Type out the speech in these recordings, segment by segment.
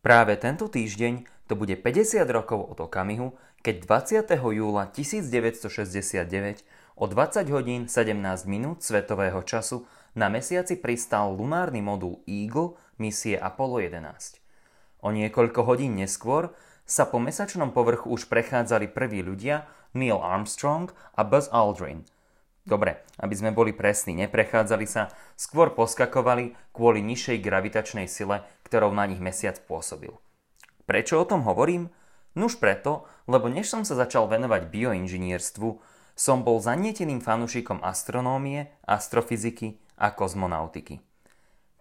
Práve tento týždeň to bude 50 rokov od okamihu, keď 20. júla 1969 o 20 hodín 17 minút svetového času na mesiaci pristal lunárny modul Eagle misie Apollo 11. O niekoľko hodín neskôr sa po mesačnom povrchu už prechádzali prví ľudia Neil Armstrong a Buzz Aldrin. Dobre, aby sme boli presní, neprechádzali sa, skôr poskakovali kvôli nižšej gravitačnej sile, ktorou na nich mesiac pôsobil. Prečo o tom hovorím? Nuž preto, lebo než som sa začal venovať bioinžinierstvu, som bol zanieteným fanúšikom astronómie, astrofyziky a kozmonautiky.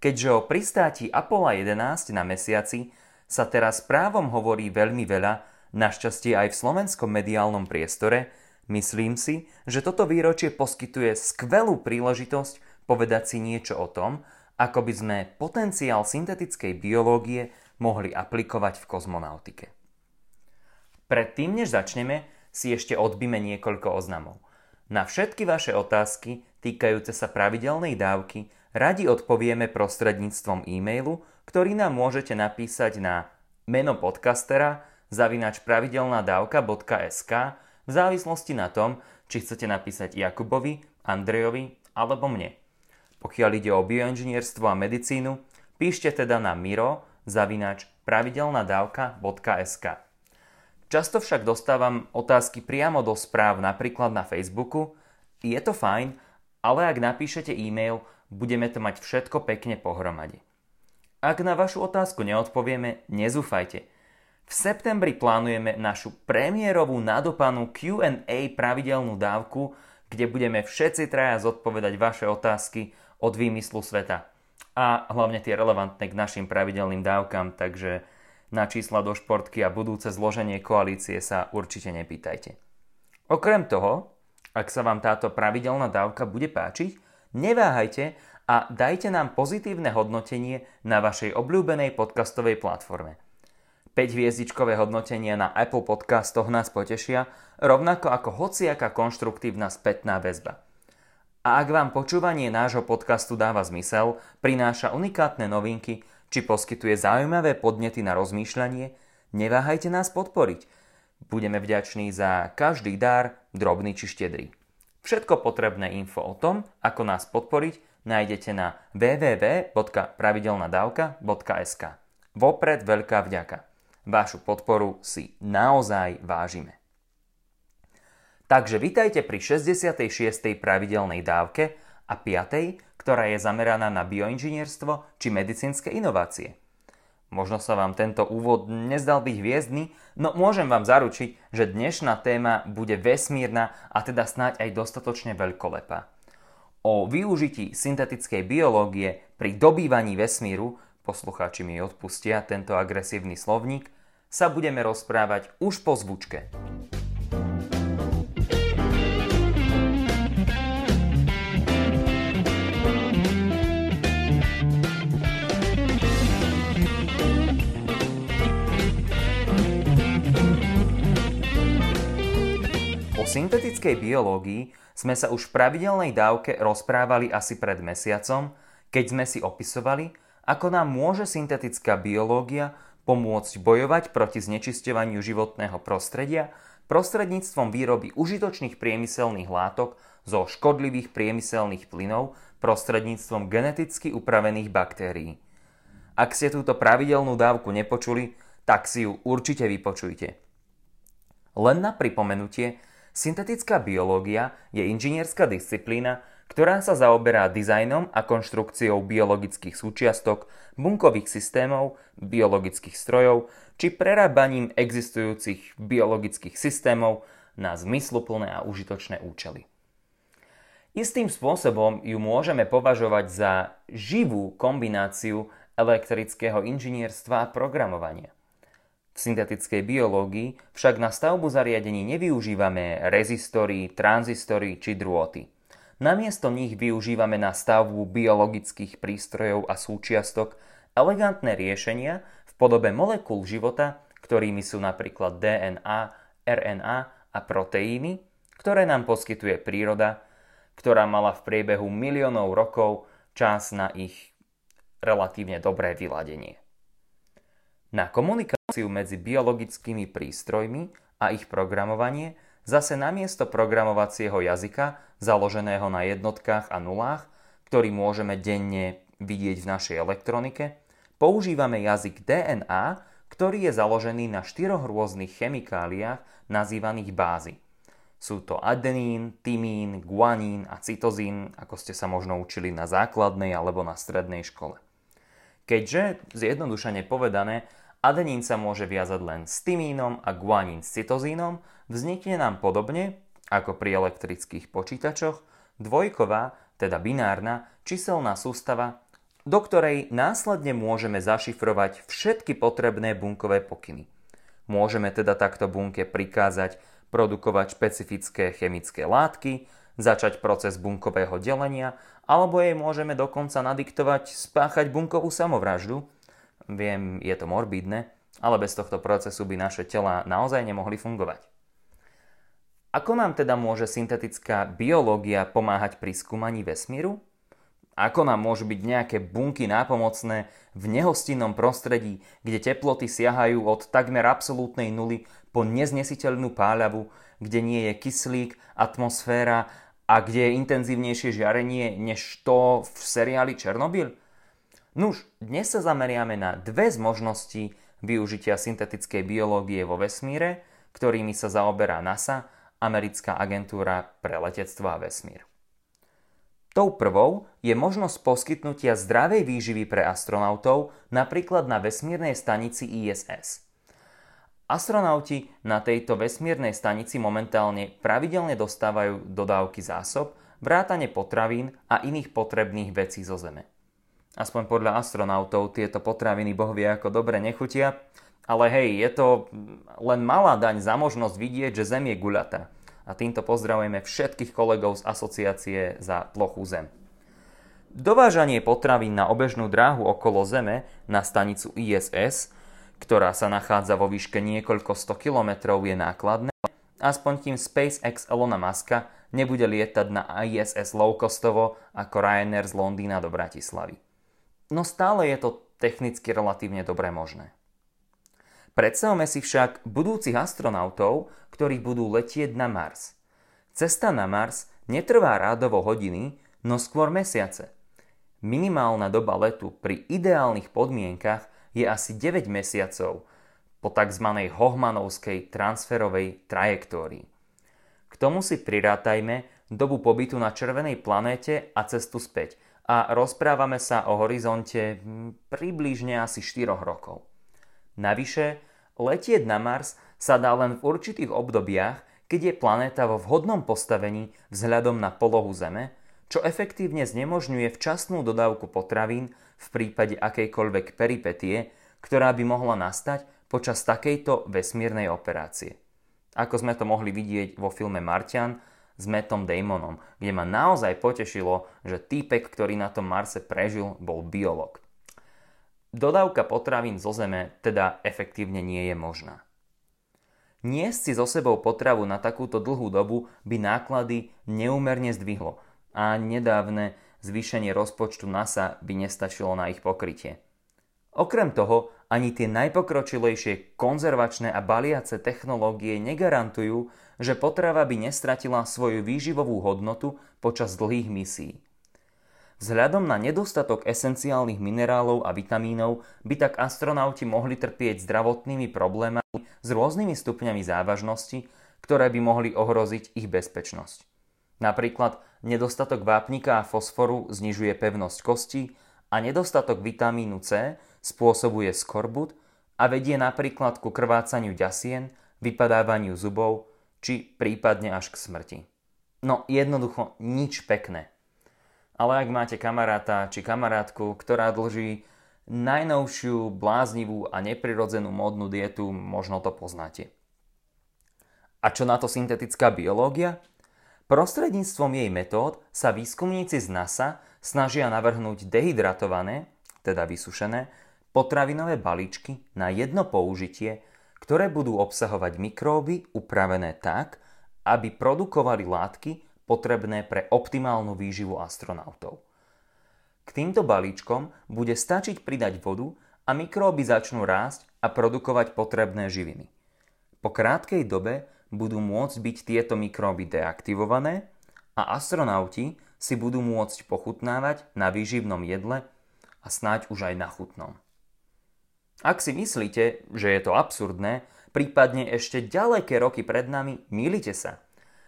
Keďže o pristáti Apollo 11 na mesiaci sa teraz právom hovorí veľmi veľa, našťastie aj v slovenskom mediálnom priestore, myslím si, že toto výročie poskytuje skvelú príležitosť povedať si niečo o tom, ako by sme potenciál syntetickej biológie mohli aplikovať v kozmonautike. Predtým, než začneme, si ešte odbíme niekoľko oznamov. Na všetky vaše otázky týkajúce sa pravidelnej dávky radi odpovieme prostredníctvom e-mailu, ktorý nám môžete napísať na meno podcastera zavinač pravidelnadavka.sk v závislosti na tom, či chcete napísať Jakubovi, Andrejovi alebo mne. Pokiaľ ide o bioinžinierstvo a medicínu, píšte teda na miro zavinač pravidelnadavka.sk. Často však dostávam otázky priamo do správ, napríklad na Facebooku. Je to fajn, ale ak napíšete e-mail, budeme to mať všetko pekne pohromade. Ak na vašu otázku neodpovieme, nezúfajte. V septembri plánujeme našu premiérovú nadopanú Q&A pravidelnú dávku, kde budeme všetci traja zodpovedať vaše otázky od výmyslu sveta a hlavne tie relevantné k našim pravidelným dávkam, takže na čísla do športky a budúce zloženie koalície sa určite nepýtajte. Okrem toho, ak sa vám táto pravidelná dávka bude páčiť, neváhajte a dajte nám pozitívne hodnotenie na vašej obľúbenej podcastovej platforme. 5 hviezdičkové hodnotenia na Apple Podcastoch nás potešia, rovnako ako hociaká konštruktívna spätná väzba. A ak vám počúvanie nášho podcastu dáva zmysel, prináša unikátne novinky či poskytuje zaujímavé podnety na rozmýšľanie, neváhajte nás podporiť. Budeme vďační za každý dar, drobný či štedrý. Všetko potrebné info o tom, ako nás podporiť, nájdete na www.pravidelnadavka.sk. Vopred veľká vďaka. Vašu podporu si naozaj vážime. Takže vitajte pri 66. pravidelnej dávke a 5. ktorá je zameraná na bioinžinierstvo či medicínske inovácie. Možno sa vám tento úvod nezdal byť hviezdny, no môžem vám zaručiť, že dnešná téma bude vesmírna a teda snáď aj dostatočne veľkolepá. O využití syntetickej biológie pri dobývaní vesmíru, poslucháči mi odpustia tento agresívny slovník, sa budeme rozprávať už po zvučke. syntetickej biológii sme sa už v pravidelnej dávke rozprávali asi pred mesiacom, keď sme si opisovali, ako nám môže syntetická biológia pomôcť bojovať proti znečisťovaniu životného prostredia prostredníctvom výroby užitočných priemyselných látok zo škodlivých priemyselných plynov prostredníctvom geneticky upravených baktérií. Ak ste túto pravidelnú dávku nepočuli, tak si ju určite vypočujte. Len na pripomenutie, Syntetická biológia je inžinierská disciplína, ktorá sa zaoberá dizajnom a konštrukciou biologických súčiastok, bunkových systémov, biologických strojov či prerábaním existujúcich biologických systémov na zmysluplné a užitočné účely. Istým spôsobom ju môžeme považovať za živú kombináciu elektrického inžinierstva a programovania. V syntetickej biológii však na stavbu zariadení nevyužívame rezistory, tranzistory či drôty. Namiesto nich využívame na stavbu biologických prístrojov a súčiastok elegantné riešenia v podobe molekúl života, ktorými sú napríklad DNA, RNA a proteíny, ktoré nám poskytuje príroda, ktorá mala v priebehu miliónov rokov čas na ich relatívne dobré vyladenie. Na komunikáciu medzi biologickými prístrojmi a ich programovanie zase namiesto programovacieho jazyka, založeného na jednotkách a nulách, ktorý môžeme denne vidieť v našej elektronike, používame jazyk DNA, ktorý je založený na štyroch rôznych chemikáliách nazývaných bázy. Sú to adenín, tymín, guanín a cytozín, ako ste sa možno učili na základnej alebo na strednej škole. Keďže, zjednodušene povedané, Adenín sa môže viazať len s tymínom a guanín s cytozínom, vznikne nám podobne, ako pri elektrických počítačoch, dvojková, teda binárna, číselná sústava, do ktorej následne môžeme zašifrovať všetky potrebné bunkové pokyny. Môžeme teda takto bunke prikázať produkovať špecifické chemické látky, začať proces bunkového delenia, alebo jej môžeme dokonca nadiktovať spáchať bunkovú samovraždu, Viem, je to morbidné, ale bez tohto procesu by naše tela naozaj nemohli fungovať. Ako nám teda môže syntetická biológia pomáhať pri skúmaní vesmíru? Ako nám môžu byť nejaké bunky nápomocné v nehostinnom prostredí, kde teploty siahajú od takmer absolútnej nuly po neznesiteľnú páľavu, kde nie je kyslík, atmosféra a kde je intenzívnejšie žiarenie než to v seriáli Černobyl? Nuž, dnes sa zameriame na dve z možností využitia syntetickej biológie vo vesmíre, ktorými sa zaoberá NASA, americká agentúra pre letectvo a vesmír. Tou prvou je možnosť poskytnutia zdravej výživy pre astronautov napríklad na vesmírnej stanici ISS. Astronauti na tejto vesmírnej stanici momentálne pravidelne dostávajú dodávky zásob, vrátane potravín a iných potrebných vecí zo Zeme. Aspoň podľa astronautov tieto potraviny boh vie ako dobre nechutia, ale hej, je to len malá daň za možnosť vidieť, že Zem je guľatá. A týmto pozdravujeme všetkých kolegov z asociácie za plochu Zem. Dovážanie potravín na obežnú dráhu okolo Zeme na stanicu ISS, ktorá sa nachádza vo výške niekoľko 100 kilometrov, je nákladné. Aspoň tým SpaceX Elona Muska nebude lietať na ISS low-costovo ako Ryanair z Londýna do Bratislavy no stále je to technicky relatívne dobre možné. Predstavme si však budúcich astronautov, ktorí budú letieť na Mars. Cesta na Mars netrvá rádovo hodiny, no skôr mesiace. Minimálna doba letu pri ideálnych podmienkach je asi 9 mesiacov po tzv. Hohmanovskej transferovej trajektórii. K tomu si prirátajme dobu pobytu na červenej planéte a cestu späť – a rozprávame sa o horizonte približne asi 4 rokov. Navyše, letieť na Mars sa dá len v určitých obdobiach, keď je planéta vo vhodnom postavení vzhľadom na polohu Zeme, čo efektívne znemožňuje včasnú dodávku potravín v prípade akejkoľvek peripetie, ktorá by mohla nastať počas takejto vesmírnej operácie. Ako sme to mohli vidieť vo filme Martian, s Mattom Damonom, kde ma naozaj potešilo, že týpek, ktorý na tom Marse prežil, bol biolog. Dodávka potravín zo Zeme teda efektívne nie je možná. Niesť si so sebou potravu na takúto dlhú dobu by náklady neúmerne zdvihlo a nedávne zvýšenie rozpočtu NASA by nestačilo na ich pokrytie. Okrem toho, ani tie najpokročilejšie konzervačné a baliace technológie negarantujú, že potrava by nestratila svoju výživovú hodnotu počas dlhých misií. Vzhľadom na nedostatok esenciálnych minerálov a vitamínov by tak astronauti mohli trpieť zdravotnými problémami s rôznymi stupňami závažnosti, ktoré by mohli ohroziť ich bezpečnosť. Napríklad nedostatok vápnika a fosforu znižuje pevnosť kosti a nedostatok vitamínu C spôsobuje skorbut a vedie napríklad ku krvácaniu ďasien, vypadávaniu zubov či prípadne až k smrti. No jednoducho nič pekné. Ale ak máte kamaráta či kamarátku, ktorá dlží najnovšiu bláznivú a neprirodzenú módnu dietu, možno to poznáte. A čo na to syntetická biológia? Prostredníctvom jej metód sa výskumníci z NASA snažia navrhnúť dehydratované, teda vysušené, potravinové balíčky na jedno použitie ktoré budú obsahovať mikróby upravené tak, aby produkovali látky potrebné pre optimálnu výživu astronautov. K týmto balíčkom bude stačiť pridať vodu a mikróby začnú rásť a produkovať potrebné živiny. Po krátkej dobe budú môcť byť tieto mikróby deaktivované a astronauti si budú môcť pochutnávať na výživnom jedle a snáď už aj na chutnom. Ak si myslíte, že je to absurdné, prípadne ešte ďaleké roky pred nami, milite sa.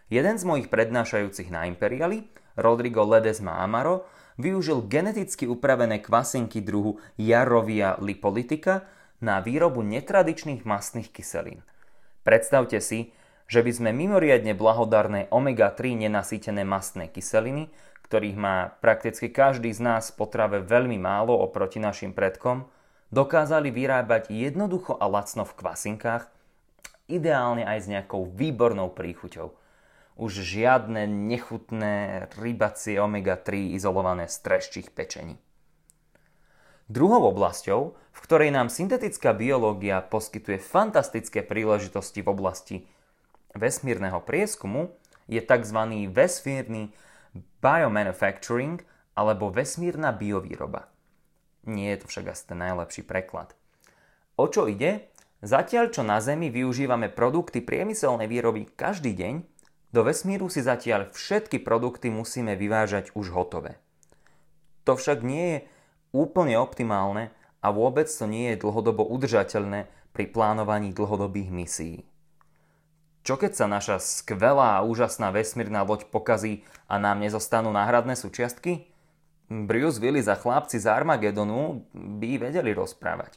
Jeden z mojich prednášajúcich na Imperiali, Rodrigo Ledesma Amaro, využil geneticky upravené kvasinky druhu Jarovia lipolitika na výrobu netradičných mastných kyselín. Predstavte si, že by sme mimoriadne blahodarné omega-3 nenasýtené mastné kyseliny, ktorých má prakticky každý z nás v potrave veľmi málo oproti našim predkom, dokázali vyrábať jednoducho a lacno v kvasinkách, ideálne aj s nejakou výbornou príchuťou. Už žiadne nechutné rybacie omega-3 izolované z treščích pečení. Druhou oblasťou, v ktorej nám syntetická biológia poskytuje fantastické príležitosti v oblasti vesmírneho prieskumu, je tzv. vesmírny biomanufacturing alebo vesmírna biovýroba. Nie je to však asi ten najlepší preklad. O čo ide? Zatiaľ, čo na Zemi využívame produkty priemyselnej výroby každý deň, do vesmíru si zatiaľ všetky produkty musíme vyvážať už hotové. To však nie je úplne optimálne a vôbec to nie je dlhodobo udržateľné pri plánovaní dlhodobých misií. Čo keď sa naša skvelá a úžasná vesmírna loď pokazí a nám nezostanú náhradné súčiastky? Bruce Willis a chlapci z Armagedonu by vedeli rozprávať.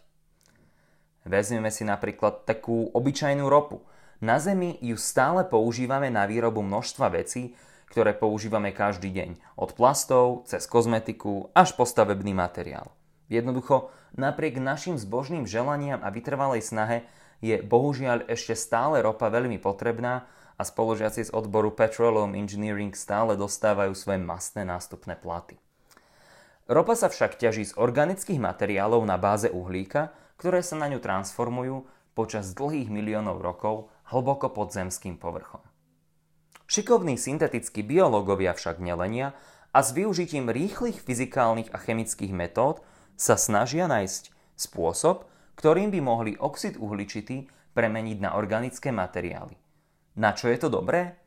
Vezmeme si napríklad takú obyčajnú ropu. Na Zemi ju stále používame na výrobu množstva vecí, ktoré používame každý deň. Od plastov, cez kozmetiku, až po stavebný materiál. Jednoducho, napriek našim zbožným želaniam a vytrvalej snahe je bohužiaľ ešte stále ropa veľmi potrebná a spolužiaci z odboru Petroleum Engineering stále dostávajú svoje mastné nástupné platy. Ropa sa však ťaží z organických materiálov na báze uhlíka, ktoré sa na ňu transformujú počas dlhých miliónov rokov hlboko pod zemským povrchom. Šikovní syntetickí biológovia však nelenia a s využitím rýchlych fyzikálnych a chemických metód sa snažia nájsť spôsob, ktorým by mohli oxid uhličitý premeniť na organické materiály. Na čo je to dobré?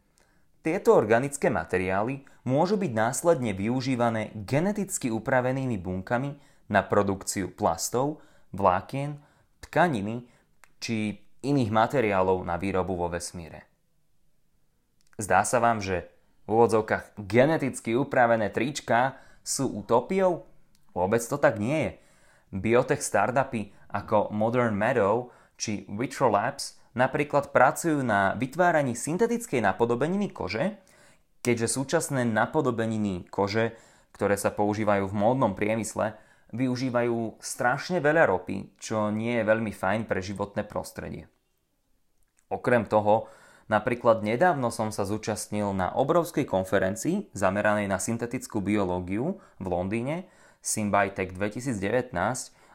Tieto organické materiály môžu byť následne využívané geneticky upravenými bunkami na produkciu plastov, vlákien, tkaniny či iných materiálov na výrobu vo vesmíre. Zdá sa vám, že v úvodzovkách geneticky upravené trička sú utopiou? Vôbec to tak nie je. Biotech startupy ako Modern Meadow či Vitrolabs napríklad pracujú na vytváraní syntetickej napodobeniny kože, keďže súčasné napodobeniny kože, ktoré sa používajú v módnom priemysle, využívajú strašne veľa ropy, čo nie je veľmi fajn pre životné prostredie. Okrem toho, Napríklad nedávno som sa zúčastnil na obrovskej konferencii zameranej na syntetickú biológiu v Londýne, Symbitech 2019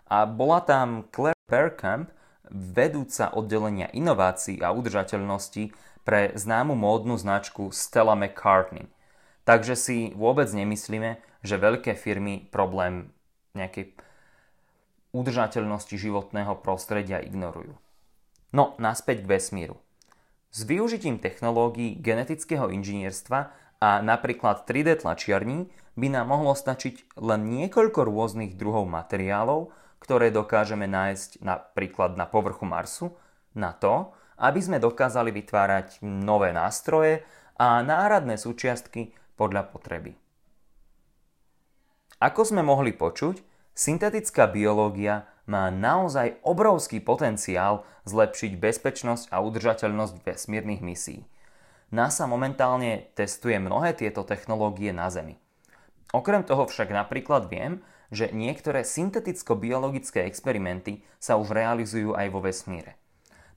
a bola tam Claire Perkamp, vedúca oddelenia inovácií a udržateľnosti pre známu módnu značku Stella McCartney. Takže si vôbec nemyslíme, že veľké firmy problém nejakej udržateľnosti životného prostredia ignorujú. No, naspäť k vesmíru. S využitím technológií genetického inžinierstva a napríklad 3D tlačiarní by nám mohlo stačiť len niekoľko rôznych druhov materiálov, ktoré dokážeme nájsť napríklad na povrchu Marsu, na to, aby sme dokázali vytvárať nové nástroje a náhradné súčiastky podľa potreby. Ako sme mohli počuť, syntetická biológia má naozaj obrovský potenciál zlepšiť bezpečnosť a udržateľnosť vesmírnych misií. NASA momentálne testuje mnohé tieto technológie na Zemi. Okrem toho však napríklad viem, že niektoré synteticko-biologické experimenty sa už realizujú aj vo vesmíre.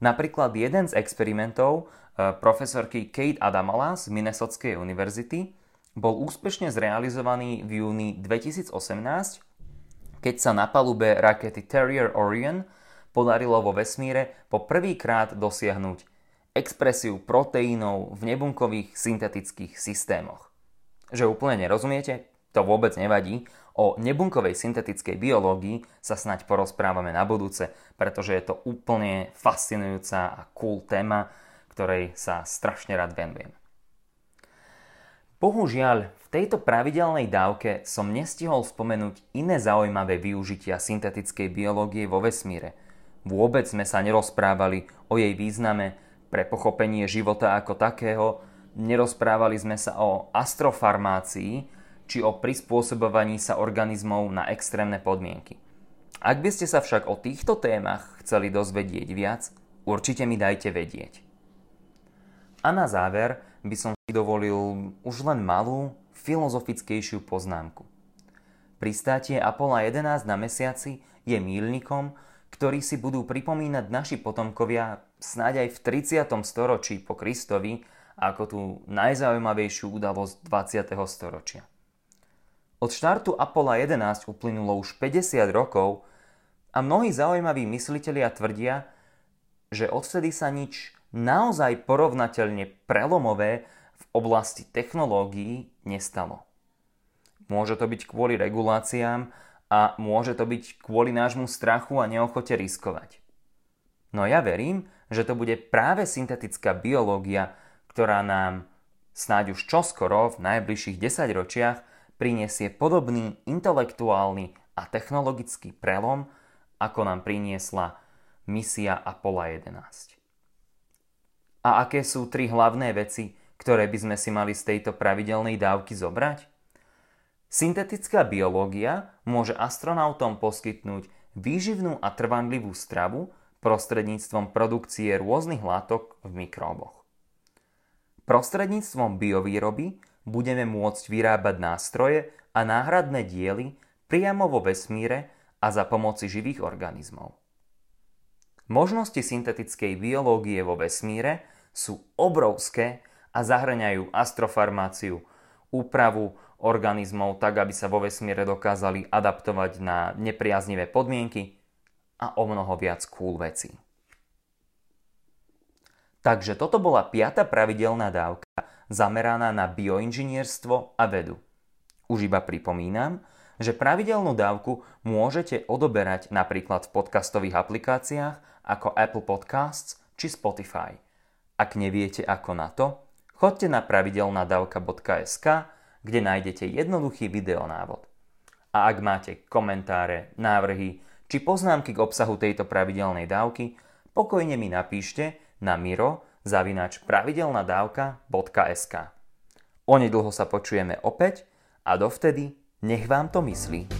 Napríklad jeden z experimentov e, profesorky Kate Adamala z Minnesotskej univerzity bol úspešne zrealizovaný v júni 2018 keď sa na palube rakety Terrier Orion podarilo vo vesmíre po prvýkrát dosiahnuť expresiu proteínov v nebunkových syntetických systémoch. Že úplne nerozumiete? To vôbec nevadí. O nebunkovej syntetickej biológii sa snať porozprávame na budúce, pretože je to úplne fascinujúca a cool téma, ktorej sa strašne rád venujem. Bohužiaľ, v tejto pravidelnej dávke som nestihol spomenúť iné zaujímavé využitia syntetickej biológie vo vesmíre. Vôbec sme sa nerozprávali o jej význame pre pochopenie života ako takého, nerozprávali sme sa o astrofarmácii, či o prispôsobovaní sa organizmov na extrémne podmienky. Ak by ste sa však o týchto témach chceli dozvedieť viac, určite mi dajte vedieť. A na záver by som si dovolil už len malú, filozofickejšiu poznámku. Pristátie Apollo 11 na mesiaci je mílnikom, ktorý si budú pripomínať naši potomkovia snáď aj v 30. storočí po Kristovi ako tú najzaujímavejšiu udalosť 20. storočia. Od štartu Apollo 11 uplynulo už 50 rokov a mnohí zaujímaví myslitelia tvrdia, že odvtedy sa nič naozaj porovnateľne prelomové v oblasti technológií nestalo. Môže to byť kvôli reguláciám a môže to byť kvôli nášmu strachu a neochote riskovať. No ja verím, že to bude práve syntetická biológia, ktorá nám snáď už čoskoro v najbližších 10 ročiach priniesie podobný intelektuálny a technologický prelom, ako nám priniesla misia Apollo 11. A aké sú tri hlavné veci, ktoré by sme si mali z tejto pravidelnej dávky zobrať? Syntetická biológia môže astronautom poskytnúť výživnú a trvanlivú stravu prostredníctvom produkcie rôznych látok v mikróboch. Prostredníctvom biovýroby budeme môcť vyrábať nástroje a náhradné diely priamo vo vesmíre a za pomoci živých organizmov. Možnosti syntetickej biológie vo vesmíre sú obrovské a zahraňajú astrofarmáciu, úpravu organizmov tak, aby sa vo vesmíre dokázali adaptovať na nepriaznivé podmienky a o mnoho viac cool vecí. Takže toto bola piata pravidelná dávka zameraná na bioinžinierstvo a vedu. Už iba pripomínam, že pravidelnú dávku môžete odoberať napríklad v podcastových aplikáciách ako Apple Podcasts či Spotify. Ak neviete ako na to, chodte na pravidelnadavka.sk, kde nájdete jednoduchý videonávod. A ak máte komentáre, návrhy či poznámky k obsahu tejto pravidelnej dávky, pokojne mi napíšte na miro zavinač pravidelnadávka.sk Onedlho sa počujeme opäť a dovtedy nech vám to myslí.